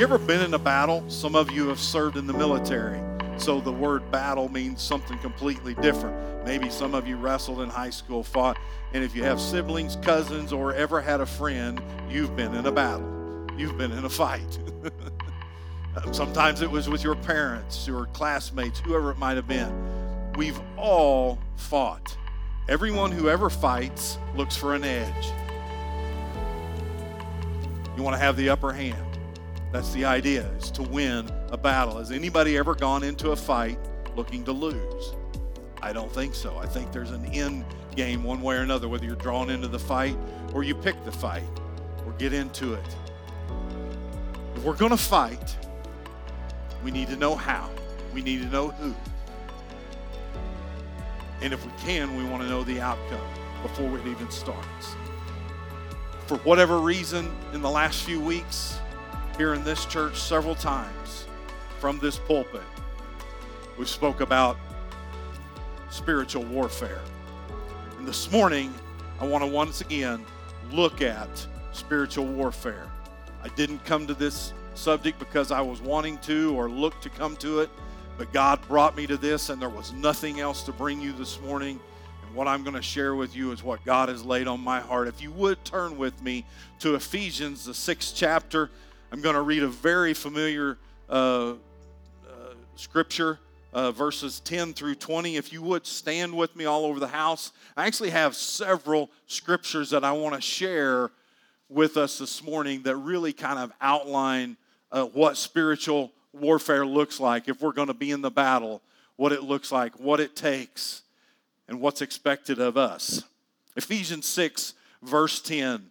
you ever been in a battle? Some of you have served in the military. So the word battle means something completely different. Maybe some of you wrestled in high school, fought, and if you have siblings, cousins, or ever had a friend, you've been in a battle. You've been in a fight. Sometimes it was with your parents your classmates, whoever it might have been. We've all fought. Everyone who ever fights looks for an edge. You want to have the upper hand. That's the idea, is to win a battle. Has anybody ever gone into a fight looking to lose? I don't think so. I think there's an end game one way or another, whether you're drawn into the fight or you pick the fight or get into it. If we're going to fight, we need to know how. We need to know who. And if we can, we want to know the outcome before it even starts. For whatever reason, in the last few weeks, here in this church several times from this pulpit. We spoke about spiritual warfare. And this morning, I want to once again look at spiritual warfare. I didn't come to this subject because I was wanting to or look to come to it, but God brought me to this, and there was nothing else to bring you this morning. And what I'm going to share with you is what God has laid on my heart. If you would turn with me to Ephesians, the sixth chapter. I'm going to read a very familiar uh, uh, scripture, uh, verses 10 through 20. If you would stand with me all over the house, I actually have several scriptures that I want to share with us this morning that really kind of outline uh, what spiritual warfare looks like if we're going to be in the battle, what it looks like, what it takes, and what's expected of us. Ephesians 6, verse 10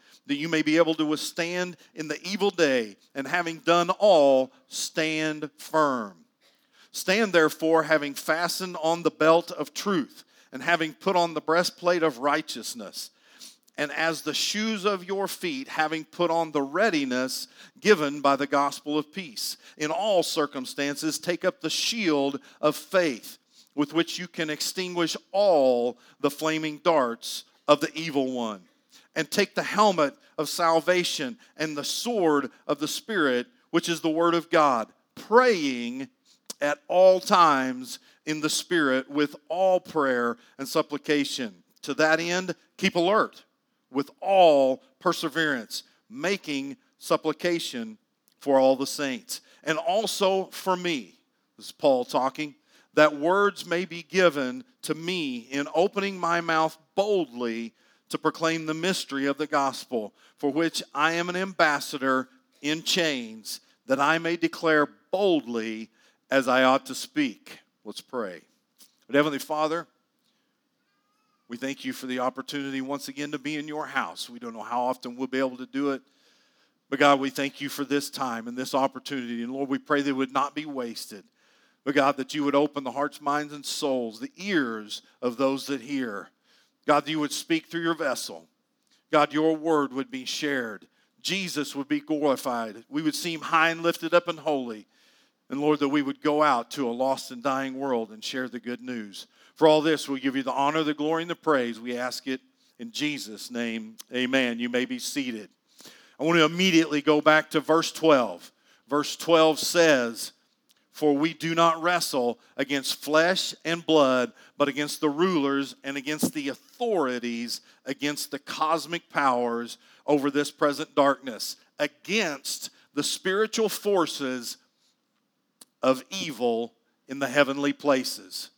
that you may be able to withstand in the evil day, and having done all, stand firm. Stand therefore, having fastened on the belt of truth, and having put on the breastplate of righteousness, and as the shoes of your feet, having put on the readiness given by the gospel of peace. In all circumstances, take up the shield of faith, with which you can extinguish all the flaming darts of the evil one and take the helmet of salvation and the sword of the Spirit, which is the Word of God, praying at all times in the Spirit with all prayer and supplication. To that end, keep alert with all perseverance, making supplication for all the saints, and also for me. This is Paul talking. That words may be given to me in opening my mouth boldly to proclaim the mystery of the gospel, for which I am an ambassador in chains, that I may declare boldly as I ought to speak. Let's pray. But Heavenly Father, we thank you for the opportunity once again to be in your house. We don't know how often we'll be able to do it. But God, we thank you for this time and this opportunity. And Lord, we pray that it would not be wasted. But God, that you would open the hearts, minds, and souls, the ears of those that hear. God, you would speak through your vessel. God, your word would be shared. Jesus would be glorified. We would seem high and lifted up and holy. And Lord, that we would go out to a lost and dying world and share the good news. For all this, we give you the honor, the glory, and the praise. We ask it in Jesus' name. Amen. You may be seated. I want to immediately go back to verse 12. Verse 12 says, for we do not wrestle against flesh and blood, but against the rulers and against the authorities, against the cosmic powers over this present darkness, against the spiritual forces of evil in the heavenly places.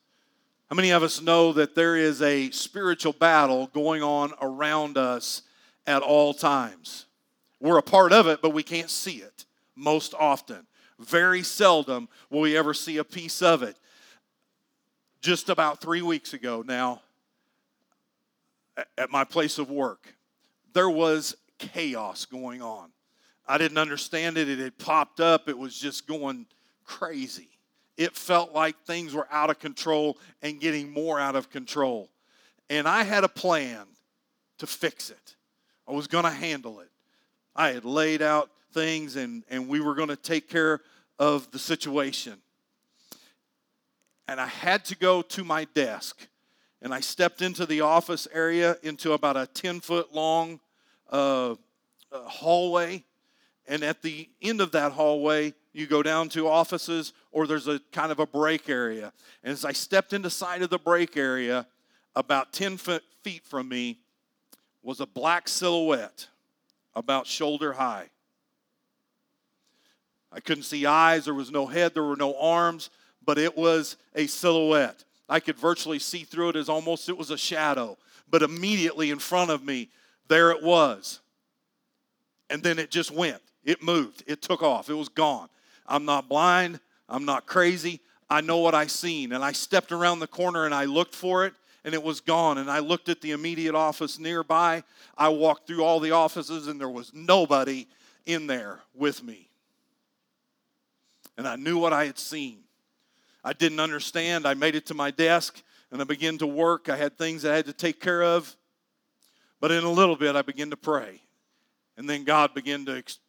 How many of us know that there is a spiritual battle going on around us at all times? We're a part of it, but we can't see it most often. Very seldom will we ever see a piece of it. Just about three weeks ago now, at my place of work, there was chaos going on. I didn't understand it. It had popped up. It was just going crazy. It felt like things were out of control and getting more out of control. And I had a plan to fix it. I was going to handle it. I had laid out things and, and we were going to take care of the situation. And I had to go to my desk. And I stepped into the office area into about a 10 foot long uh, uh, hallway. And at the end of that hallway, you go down to offices or there's a kind of a break area. And as I stepped into sight of the break area, about 10 feet from me was a black silhouette about shoulder high. I couldn't see eyes, there was no head, there were no arms, but it was a silhouette. I could virtually see through it as almost it was a shadow. But immediately in front of me, there it was. And then it just went. It moved. It took off. It was gone. I'm not blind. I'm not crazy. I know what I seen. And I stepped around the corner and I looked for it and it was gone. And I looked at the immediate office nearby. I walked through all the offices and there was nobody in there with me. And I knew what I had seen. I didn't understand. I made it to my desk and I began to work. I had things I had to take care of. But in a little bit, I began to pray. And then God began to ex-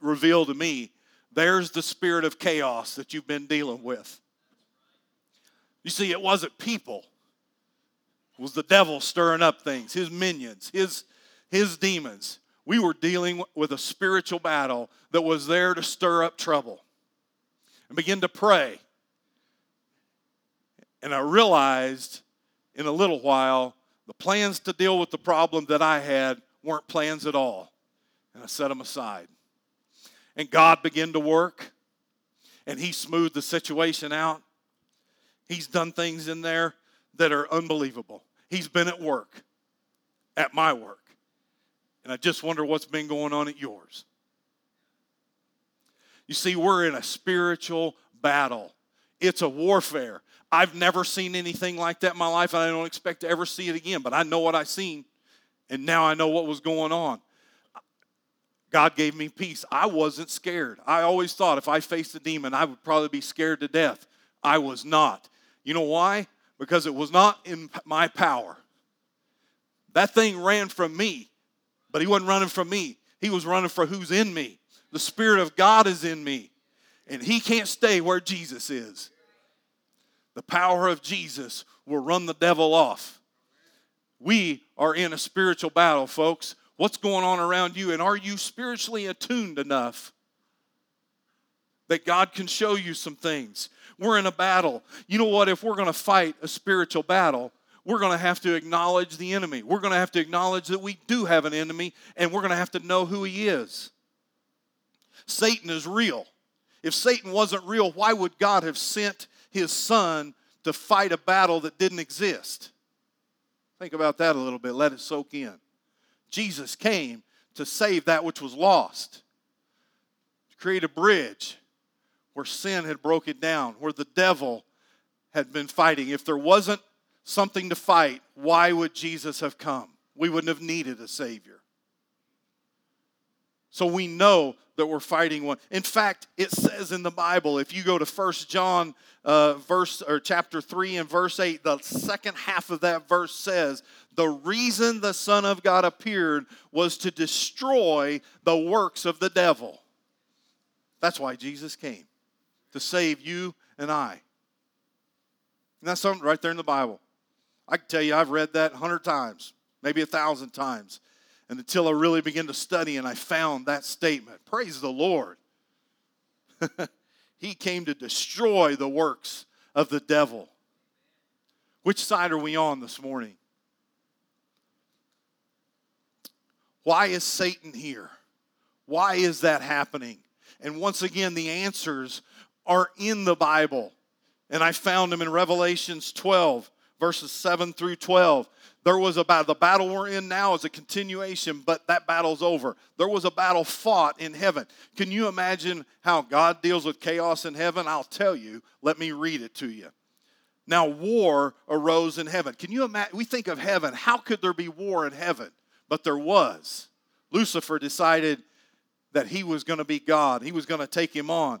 reveal to me there's the spirit of chaos that you've been dealing with. You see, it wasn't people, it was the devil stirring up things, his minions, his, his demons. We were dealing with a spiritual battle that was there to stir up trouble. And begin to pray. And I realized in a little while the plans to deal with the problem that I had weren't plans at all. And I set them aside. And God began to work, and He smoothed the situation out. He's done things in there that are unbelievable. He's been at work, at my work. And I just wonder what's been going on at yours. You see, we're in a spiritual battle, it's a warfare. I've never seen anything like that in my life, and I don't expect to ever see it again, but I know what I've seen, and now I know what was going on. God gave me peace. I wasn't scared. I always thought if I faced a demon, I would probably be scared to death. I was not. You know why? Because it was not in my power. That thing ran from me, but he wasn't running from me. He was running for who's in me. The Spirit of God is in me, and he can't stay where Jesus is. The power of Jesus will run the devil off. We are in a spiritual battle, folks what's going on around you, and are you spiritually attuned enough that God can show you some things? We're in a battle. You know what? If we're going to fight a spiritual battle, we're going to have to acknowledge the enemy. We're going to have to acknowledge that we do have an enemy, and we're going to have to know who he is. Satan is real. If Satan wasn't real, why would God have sent his son to fight a battle that didn't exist? Think about that a little bit. Let it soak in. Jesus came to save that which was lost, to create a bridge where sin had broken down, where the devil had been fighting. If there wasn't something to fight, why would Jesus have come? We wouldn't have needed a Savior. So we know that we're fighting one. In fact, it says in the Bible, if you go to First John uh, verse or chapter 3 and verse 8, the second half of that verse says, the reason the Son of God appeared was to destroy the works of the devil. That's why Jesus came, to save you and I. And that's something right there in the Bible. I can tell you, I've read that a hundred times, maybe a thousand times. And until I really began to study and I found that statement. Praise the Lord. he came to destroy the works of the devil. Which side are we on this morning? Why is Satan here? Why is that happening? And once again, the answers are in the Bible. And I found them in Revelations 12, verses 7 through 12. There was a battle. The battle we're in now is a continuation, but that battle's over. There was a battle fought in heaven. Can you imagine how God deals with chaos in heaven? I'll tell you. Let me read it to you. Now, war arose in heaven. Can you imagine? We think of heaven. How could there be war in heaven? but there was. Lucifer decided that he was going to be God. He was going to take him on.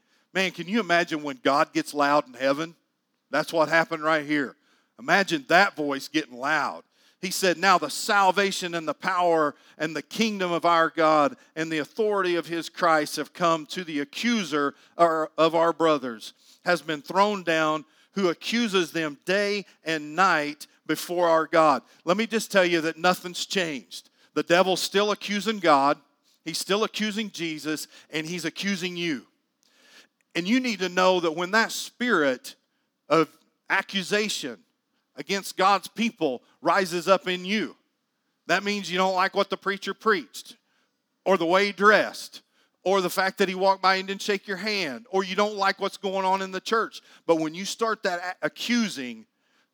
Man, can you imagine when God gets loud in heaven? That's what happened right here. Imagine that voice getting loud. He said, Now the salvation and the power and the kingdom of our God and the authority of his Christ have come to the accuser of our brothers, has been thrown down, who accuses them day and night before our God. Let me just tell you that nothing's changed. The devil's still accusing God, he's still accusing Jesus, and he's accusing you. And you need to know that when that spirit of accusation against God's people rises up in you, that means you don't like what the preacher preached, or the way he dressed, or the fact that he walked by and didn't shake your hand, or you don't like what's going on in the church. But when you start that accusing,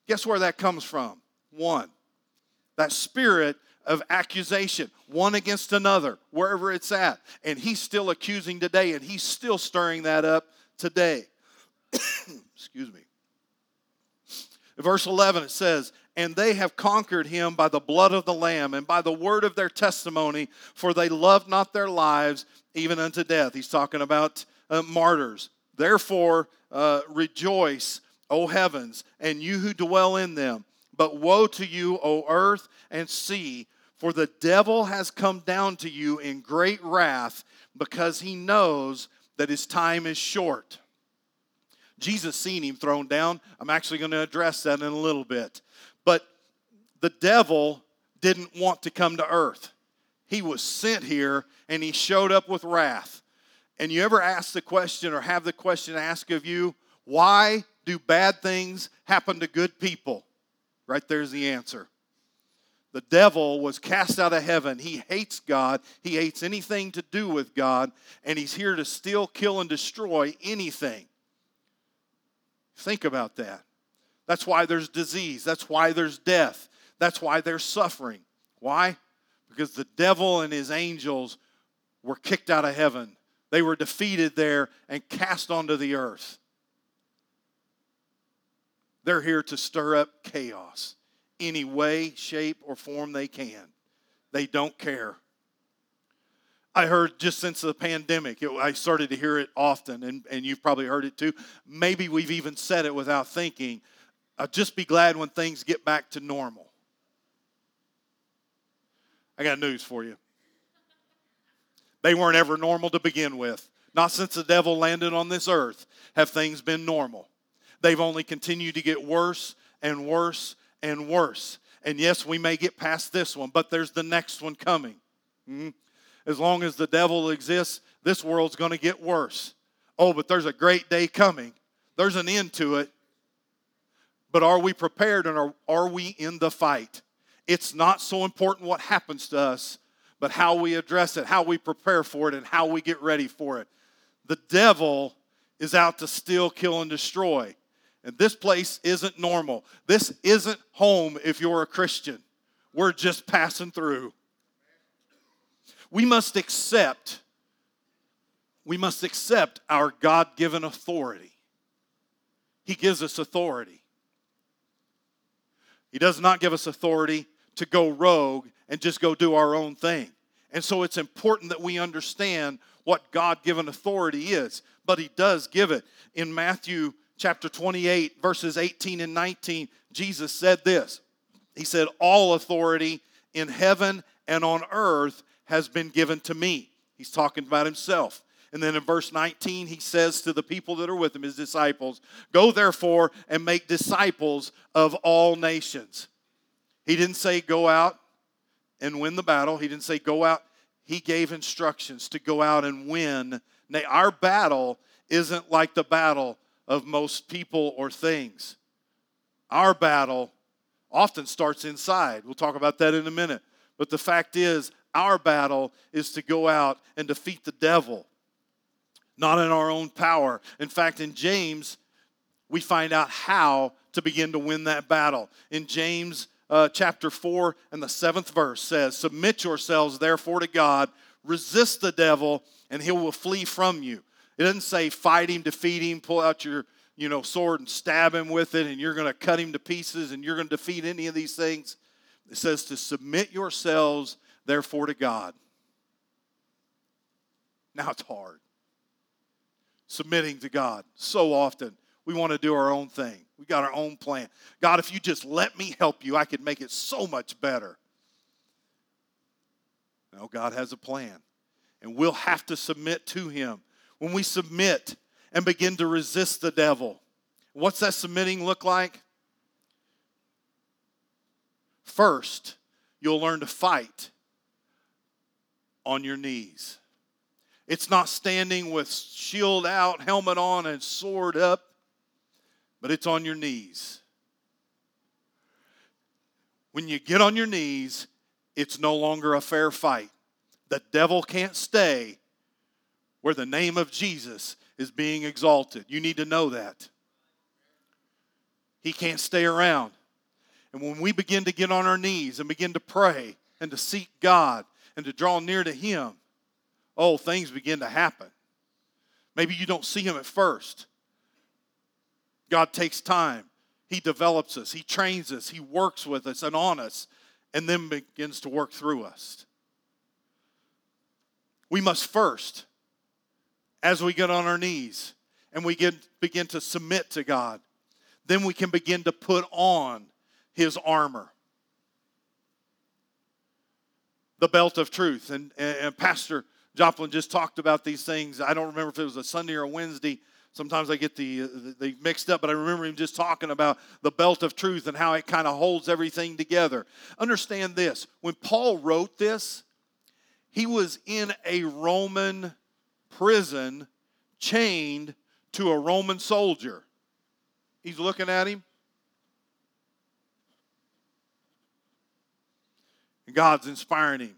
guess where that comes from? One, that spirit of accusation, one against another, wherever it's at. And he's still accusing today, and he's still stirring that up today. Excuse me. verse 11, it says, And they have conquered him by the blood of the Lamb and by the word of their testimony, for they loved not their lives even unto death. He's talking about uh, martyrs. Therefore, uh, rejoice, O heavens, and you who dwell in them. But woe to you, O earth and sea, for the devil has come down to you in great wrath, because he knows that his time is short. Jesus seen him thrown down. I'm actually going to address that in a little bit. But the devil didn't want to come to earth. He was sent here and he showed up with wrath. And you ever ask the question or have the question asked of you, why do bad things happen to good people? Right there's the answer. The devil was cast out of heaven. He hates God. He hates anything to do with God. And he's here to steal, kill, and destroy anything. Think about that. That's why there's disease. That's why there's death. That's why there's suffering. Why? Because the devil and his angels were kicked out of heaven. They were defeated there and cast onto the earth. They're here to stir up chaos any way, shape, or form they can. They don't care. I heard just since the pandemic, it, I started to hear it often, and, and you've probably heard it too. Maybe we've even said it without thinking. I'll just be glad when things get back to normal. I got news for you. They weren't ever normal to begin with. Not since the devil landed on this earth have things been normal. They've only continued to get worse and worse and worse. And yes, we may get past this one, but there's the next one coming. Mm-hmm. As long as the devil exists, this world's going to get worse. Oh, but there's a great day coming. There's an end to it. But are we prepared and are, are we in the fight? It's not so important what happens to us, but how we address it, how we prepare for it, and how we get ready for it. The devil is out to steal, kill, and destroy. And this place isn't normal. This isn't home if you're a Christian. We're just passing through. We must accept we must accept our God-given authority. He gives us authority. He does not give us authority to go rogue and just go do our own thing. And so it's important that we understand what God given authority is. But He does give it. In Matthew chapter 28, verses 18 and 19, Jesus said this He said, All authority in heaven and on earth has been given to me. He's talking about himself. And then in verse 19, he says to the people that are with him, his disciples, Go therefore and make disciples of all nations. He didn't say go out and win the battle. He didn't say go out. He gave instructions to go out and win. Now, our battle isn't like the battle of most people or things. Our battle often starts inside. We'll talk about that in a minute. But the fact is, Our battle is to go out and defeat the devil, not in our own power. In fact, in James, we find out how to begin to win that battle. In James uh, chapter 4 and the seventh verse says, Submit yourselves therefore to God, resist the devil, and he will flee from you. It doesn't say fight him, defeat him, pull out your you know, sword and stab him with it, and you're going to cut him to pieces, and you're going to defeat any of these things. It says to submit yourselves, therefore, to God. Now it's hard. Submitting to God. So often we want to do our own thing. We got our own plan. God, if you just let me help you, I could make it so much better. No, God has a plan, and we'll have to submit to Him. When we submit, and begin to resist the devil. What's that submitting look like? First, you'll learn to fight on your knees. It's not standing with shield out, helmet on, and sword up, but it's on your knees. When you get on your knees, it's no longer a fair fight. The devil can't stay where the name of Jesus is being exalted. You need to know that. He can't stay around. And when we begin to get on our knees and begin to pray and to seek God and to draw near to Him, oh, things begin to happen. Maybe you don't see Him at first. God takes time. He develops us, He trains us, He works with us and on us, and then begins to work through us. We must first as we get on our knees and we get, begin to submit to God, then we can begin to put on his armor. The belt of truth. And, and Pastor Joplin just talked about these things. I don't remember if it was a Sunday or a Wednesday. Sometimes I get the, the mixed up, but I remember him just talking about the belt of truth and how it kind of holds everything together. Understand this when Paul wrote this, he was in a Roman prison, chained to a Roman soldier. He's looking at him. And God's inspiring him.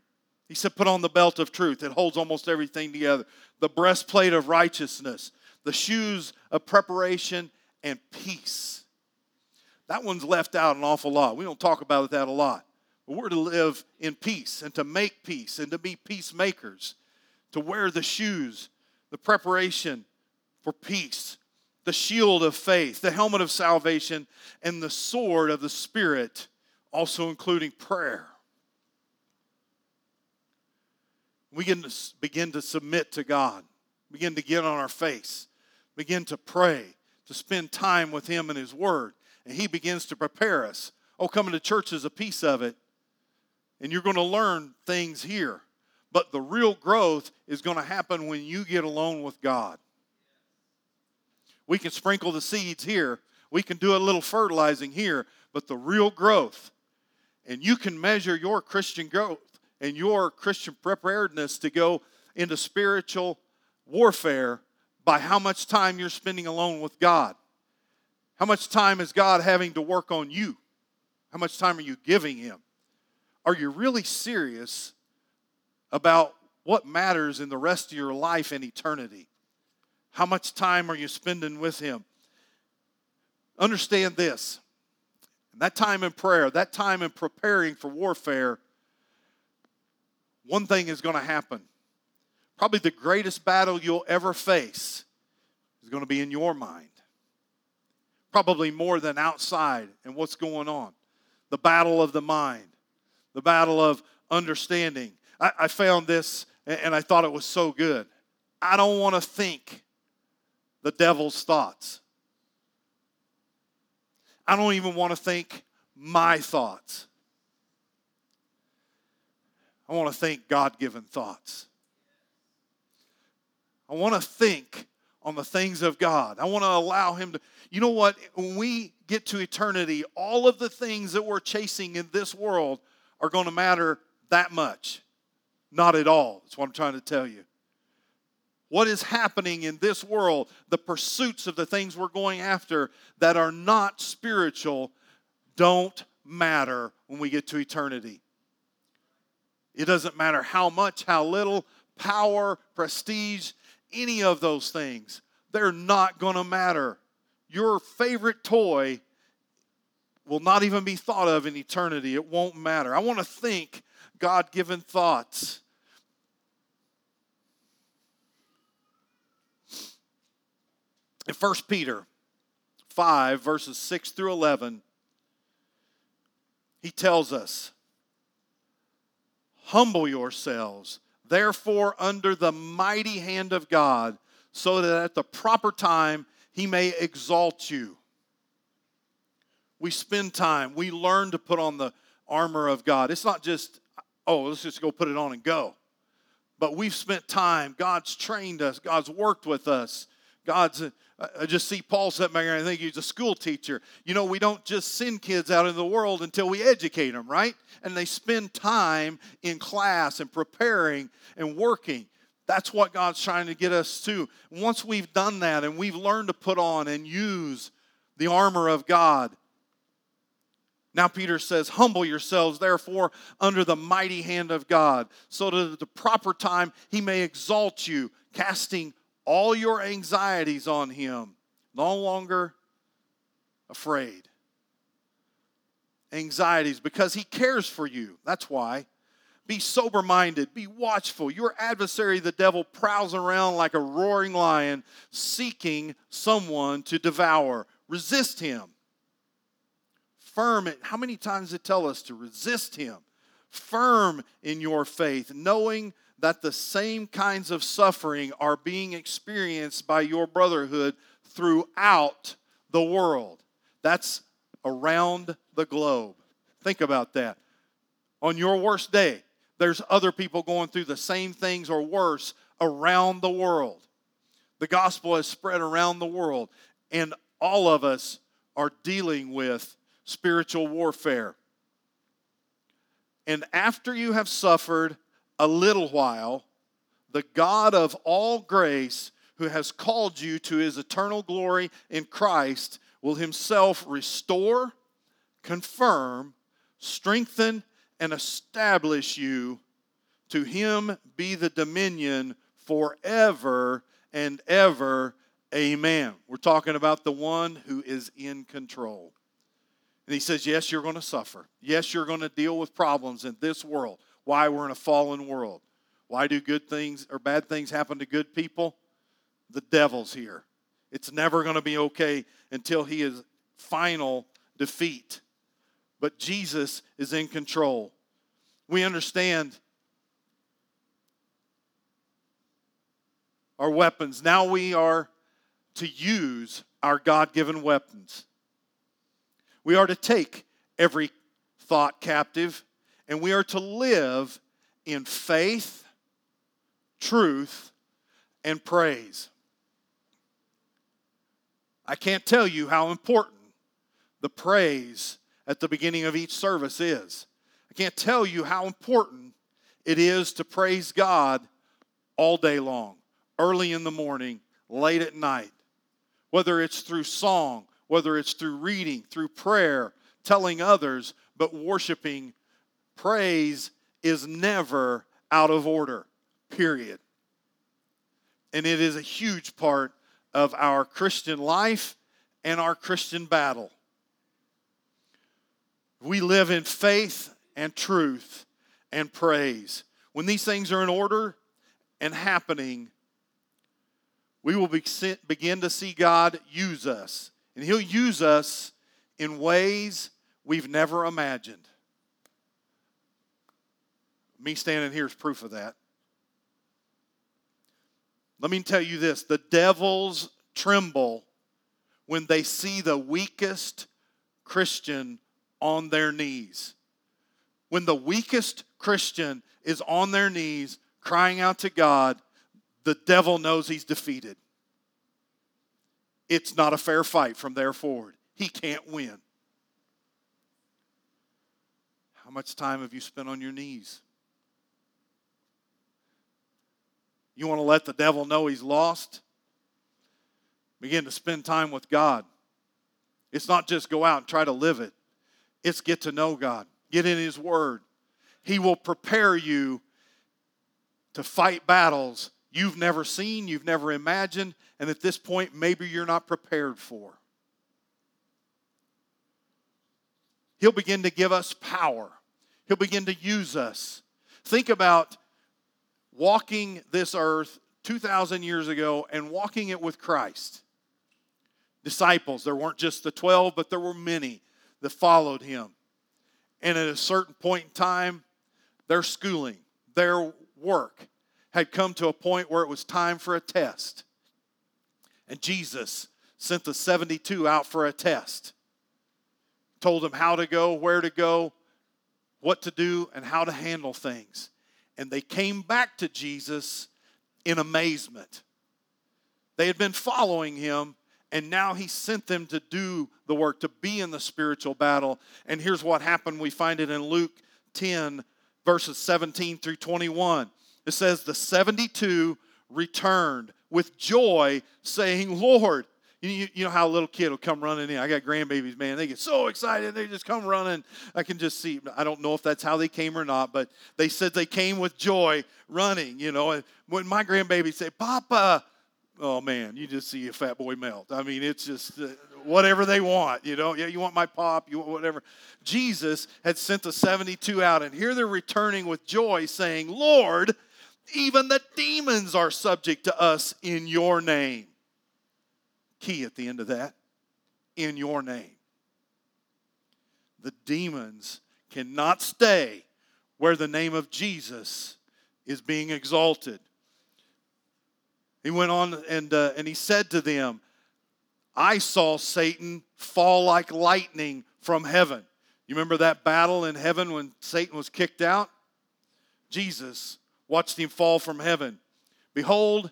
He said, Put on the belt of truth. It holds almost everything together. The breastplate of righteousness, the shoes of preparation, and peace. That one's left out an awful lot. We don't talk about that a lot. But we're to live in peace and to make peace and to be peacemakers to wear the shoes, the preparation for peace, the shield of faith, the helmet of salvation, and the sword of the Spirit, also including prayer. We can begin to submit to God, begin to get on our face, begin to pray, to spend time with Him and His Word, and He begins to prepare us. Oh, coming to church is a piece of it, and you're going to learn things here. But the real growth is going to happen when you get alone with God. We can sprinkle the seeds here, we can do a little fertilizing here, but the real growth, and you can measure your Christian growth and your Christian preparedness to go into spiritual warfare by how much time you're spending alone with God. How much time is God having to work on you? How much time are you giving Him? Are you really serious about what matters in the rest of your life and eternity. How much time are you spending with Him? Understand this. That time in prayer, that time in preparing for warfare, one thing is going to happen. Probably the greatest battle you'll ever face is going to be in your mind. Probably more than outside and what's going on. The battle of the mind, the battle of understanding, I, I found this and I thought it was so good. I don't want to think the devil's thoughts. I don't even want to think my thoughts. I want to think God given thoughts. I want to think on the things of God. I want to allow Him to. You know what? When we get to eternity, all of the things that we're chasing in this world are going to matter that much. Not at all. That's what I'm trying to tell you. What is happening in this world, the pursuits of the things we're going after that are not spiritual, don't matter when we get to eternity. It doesn't matter how much, how little, power, prestige, any of those things. They're not going to matter. Your favorite toy will not even be thought of in eternity. It won't matter. I want to think God given thoughts. In 1 Peter 5, verses 6 through 11, he tells us, Humble yourselves, therefore, under the mighty hand of God, so that at the proper time he may exalt you. We spend time, we learn to put on the armor of God. It's not just, oh, let's just go put it on and go. But we've spent time, God's trained us, God's worked with us, God's I just see Paul sitting back here I think he's a school teacher. You know, we don't just send kids out into the world until we educate them, right? And they spend time in class and preparing and working. That's what God's trying to get us to. Once we've done that and we've learned to put on and use the armor of God, now Peter says, Humble yourselves, therefore, under the mighty hand of God, so that at the proper time he may exalt you, casting all your anxieties on Him, no longer afraid. Anxieties because He cares for you. That's why. Be sober minded, be watchful. Your adversary, the devil, prowls around like a roaring lion, seeking someone to devour. Resist him. Firm. How many times did it tell us to resist him? Firm in your faith, knowing that the same kinds of suffering are being experienced by your brotherhood throughout the world. That's around the globe. Think about that. On your worst day, there's other people going through the same things or worse around the world. The gospel has spread around the world, and all of us are dealing with spiritual warfare. And after you have suffered a little while, the God of all grace, who has called you to his eternal glory in Christ, will himself restore, confirm, strengthen, and establish you. To him be the dominion forever and ever. Amen. We're talking about the one who is in control. And he says, Yes, you're going to suffer. Yes, you're going to deal with problems in this world why we're in a fallen world. Why do good things or bad things happen to good people? The devil's here. It's never going to be okay until he is final defeat. But Jesus is in control. We understand our weapons. Now we are to use our God given weapons. We are to take every thought captive and we are to live in faith, truth, and praise. I can't tell you how important the praise at the beginning of each service is. I can't tell you how important it is to praise God all day long, early in the morning, late at night. Whether it's through song, whether it's through reading, through prayer, telling others, but worshiping praise is never out of order, period. And it is a huge part of our Christian life and our Christian battle. We live in faith and truth and praise. When these things are in order and happening, we will begin to see God use us. And He'll use us in ways we've never imagined. Me standing here is proof of that. Let me tell you this the devils tremble when they see the weakest Christian on their knees. When the weakest Christian is on their knees crying out to God, the devil knows he's defeated. It's not a fair fight from there forward. He can't win. How much time have you spent on your knees? You want to let the devil know he's lost? Begin to spend time with God. It's not just go out and try to live it, it's get to know God, get in His Word, He will prepare you to fight battles you've never seen, you've never imagined, and at this point, maybe you're not prepared for. He'll begin to give us power, He'll begin to use us. Think about walking this earth 2,000 years ago and walking it with Christ. Disciples, there weren't just the 12, but there were many that followed him. And at a certain point in time, their schooling, their work had come to a point where it was time for a test. And Jesus sent the 72 out for a test. Told them how to go, where to go, what to do, and how to handle things. And they came back to Jesus in amazement. They had been following him, and now he sent them to do the work, to be in the spiritual battle. And here's what happened. We find it in Luke 10, verses 17 through 21. It says, The 72 returned with joy, saying, Lord, you, you, know how a little kid will come running in. I got grandbabies, man. They get so excited. They just come running. I can just see. I don't know if that's how they came or not, but they said they came with joy running, you know. And when my grandbabies say, Papa, oh man, you just see a fat boy melt. I mean, it's just uh, whatever they want, you know. Yeah, you want my pop, you want whatever. Jesus had sent the 72 out, and here they're returning with joy, saying, Lord, even the demons are subject to us in your name. Key at the end of that in your name. The demons cannot stay where the name of Jesus is being exalted. He went on and, uh, and he said to them, I saw Satan fall like lightning from heaven. You remember that battle in heaven when Satan was kicked out? Jesus watched him fall from heaven. Behold,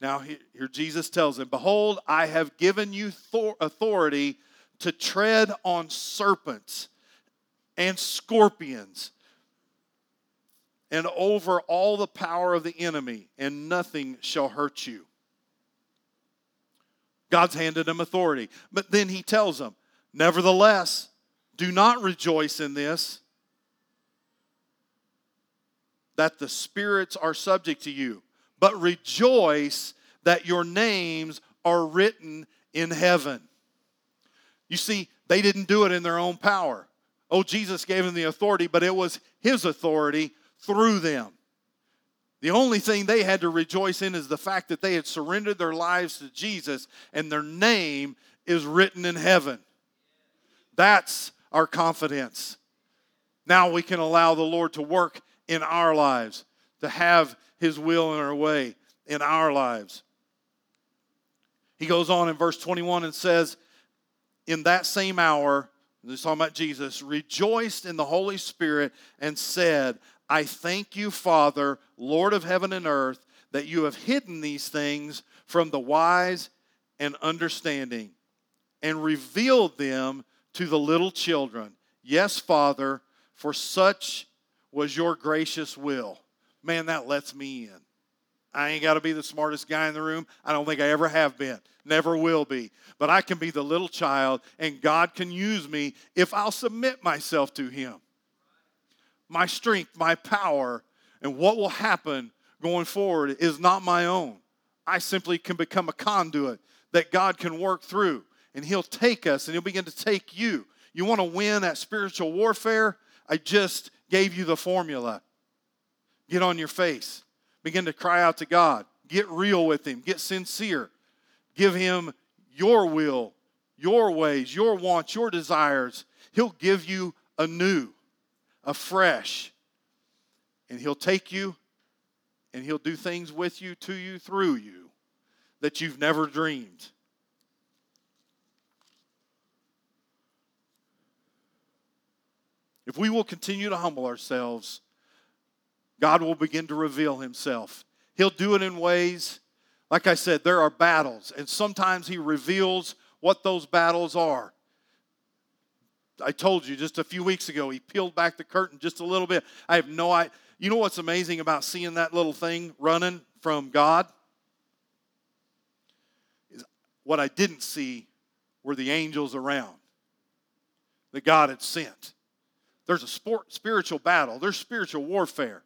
now here Jesus tells him, Behold, I have given you authority to tread on serpents and scorpions and over all the power of the enemy, and nothing shall hurt you. God's handed him authority. But then he tells them, Nevertheless, do not rejoice in this that the spirits are subject to you, but rejoice that your names are written in heaven. You see, they didn't do it in their own power. Oh, Jesus gave them the authority, but it was His authority through them. The only thing they had to rejoice in is the fact that they had surrendered their lives to Jesus and their name is written in heaven. That's our confidence. Now we can allow the Lord to work in our lives, to have His will in our way in our lives. He goes on in verse 21 and says, In that same hour, is talking about Jesus, rejoiced in the Holy Spirit and said, I thank you, Father, Lord of heaven and earth, that you have hidden these things from the wise and understanding and revealed them to the little children. Yes, Father, for such was your gracious will. Man, that lets me in. I ain't got to be the smartest guy in the room. I don't think I ever have been, never will be. But I can be the little child, and God can use me if I'll submit myself to Him. My strength, my power, and what will happen going forward is not my own. I simply can become a conduit that God can work through, and He'll take us and He'll begin to take you. You want to win at spiritual warfare? I just gave you the formula. Get on your face. Begin to cry out to God. Get real with Him. Get sincere. Give Him your will, your ways, your wants, your desires. He'll give you anew, afresh. And He'll take you and He'll do things with you, to you, through you that you've never dreamed. If we will continue to humble ourselves, God will begin to reveal Himself. He'll do it in ways, like I said, there are battles, and sometimes He reveals what those battles are. I told you just a few weeks ago, He peeled back the curtain just a little bit. I have no idea. You know what's amazing about seeing that little thing running from God? Is what I didn't see were the angels around that God had sent there's a sport, spiritual battle, there's spiritual warfare.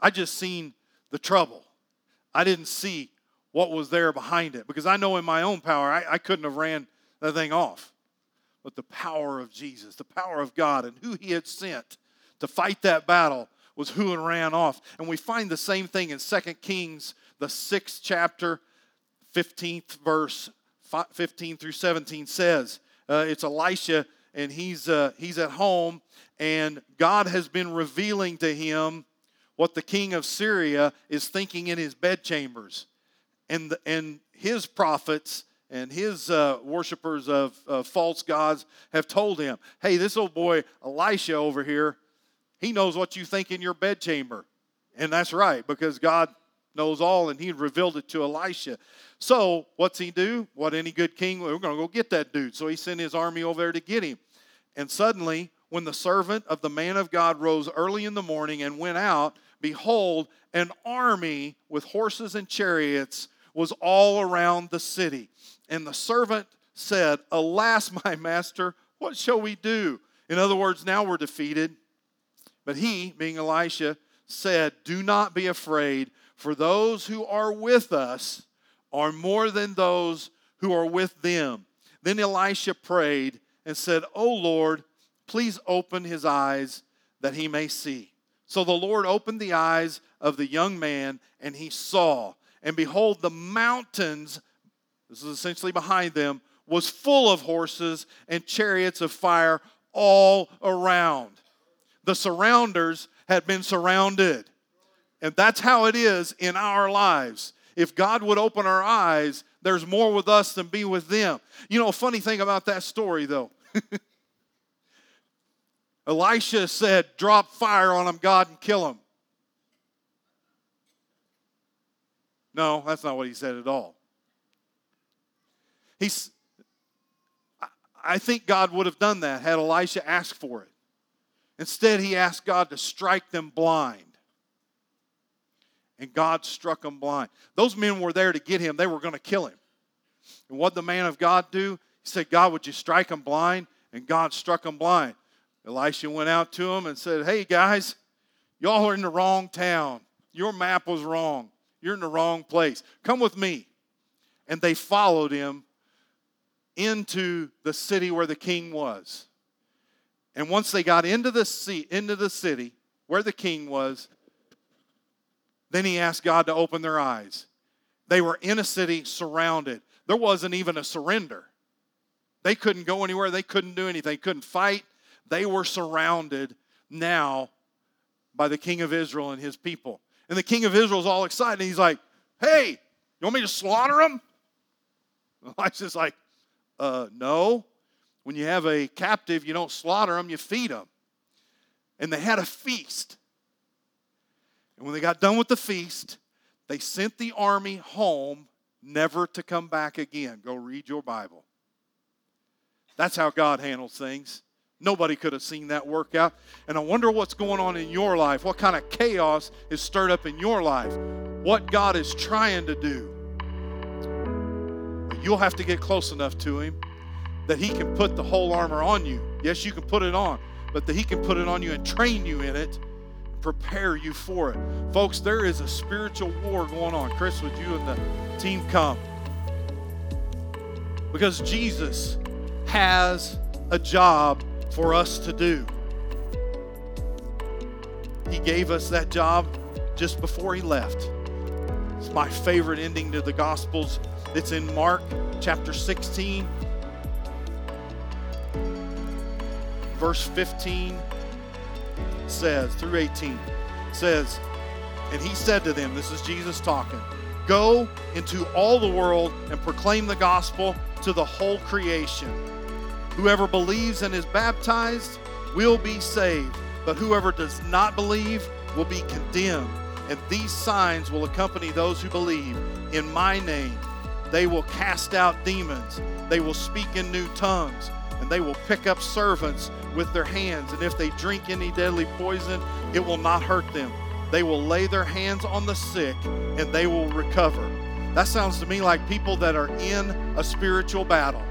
I just seen the trouble. I didn't see what was there behind it because I know in my own power I, I couldn't have ran that thing off. But the power of Jesus, the power of God, and who He had sent to fight that battle was who and ran off. And we find the same thing in 2 Kings, the sixth chapter, 15th verse, 15 through 17 says, uh, it's Elisha, and he's, uh, he's at home, and God has been revealing to him what the king of Syria is thinking in his bedchambers. And, the, and his prophets and his uh, worshippers of uh, false gods have told him, hey, this old boy Elisha over here, he knows what you think in your bedchamber. And that's right, because God knows all, and he revealed it to Elisha. So, what's he do? What any good king, we're going to go get that dude. So, he sent his army over there to get him. And suddenly, when the servant of the man of God rose early in the morning and went out, behold, an army with horses and chariots was all around the city. And the servant said, Alas, my master, what shall we do? In other words, now we're defeated. But he, being Elisha, said, Do not be afraid, for those who are with us are more than those who are with them. Then Elisha prayed and said, O Lord, please open his eyes that he may see. So the Lord opened the eyes of the young man, and he saw. And behold, the mountains, this is essentially behind them, was full of horses and chariots of fire all around. The surrounders had been surrounded. And that's how it is in our lives. If God would open our eyes, there's more with us than be with them. You know, a funny thing about that story, though. Elisha said, Drop fire on them, God, and kill them. No, that's not what he said at all. He's, I think God would have done that had Elisha asked for it. Instead, he asked God to strike them blind. And God struck them blind. Those men were there to get him, they were going to kill him. And what the man of God do? He said, God, would you strike them blind? And God struck them blind. Elisha went out to him and said, Hey, guys, y'all are in the wrong town. Your map was wrong. You're in the wrong place. Come with me. And they followed him into the city where the king was. And once they got into the, sea, into the city where the king was, then he asked God to open their eyes. They were in a city surrounded. There wasn't even a surrender. They couldn't go anywhere. They couldn't do anything. Couldn't fight. They were surrounded now by the king of Israel and his people. And the king of Israel is all excited. He's like, hey, you want me to slaughter them? Elisha's like, uh, no. When you have a captive, you don't slaughter them, you feed them. And they had a feast. And when they got done with the feast, they sent the army home, never to come back again. Go read your Bible. That's how God handles things. Nobody could have seen that work out. And I wonder what's going on in your life. What kind of chaos is stirred up in your life? What God is trying to do. But you'll have to get close enough to Him that He can put the whole armor on you. Yes, you can put it on, but that He can put it on you and train you in it, prepare you for it. Folks, there is a spiritual war going on. Chris, would you and the team come? Because Jesus has a job for us to do. He gave us that job just before he left. It's my favorite ending to the Gospels. It's in Mark chapter 16, verse 15 says through 18 says, and he said to them, This is Jesus talking, go into all the world and proclaim the gospel to the whole creation. Whoever believes and is baptized will be saved, but whoever does not believe will be condemned. And these signs will accompany those who believe. In my name, they will cast out demons, they will speak in new tongues, and they will pick up servants with their hands. And if they drink any deadly poison, it will not hurt them. They will lay their hands on the sick and they will recover. That sounds to me like people that are in a spiritual battle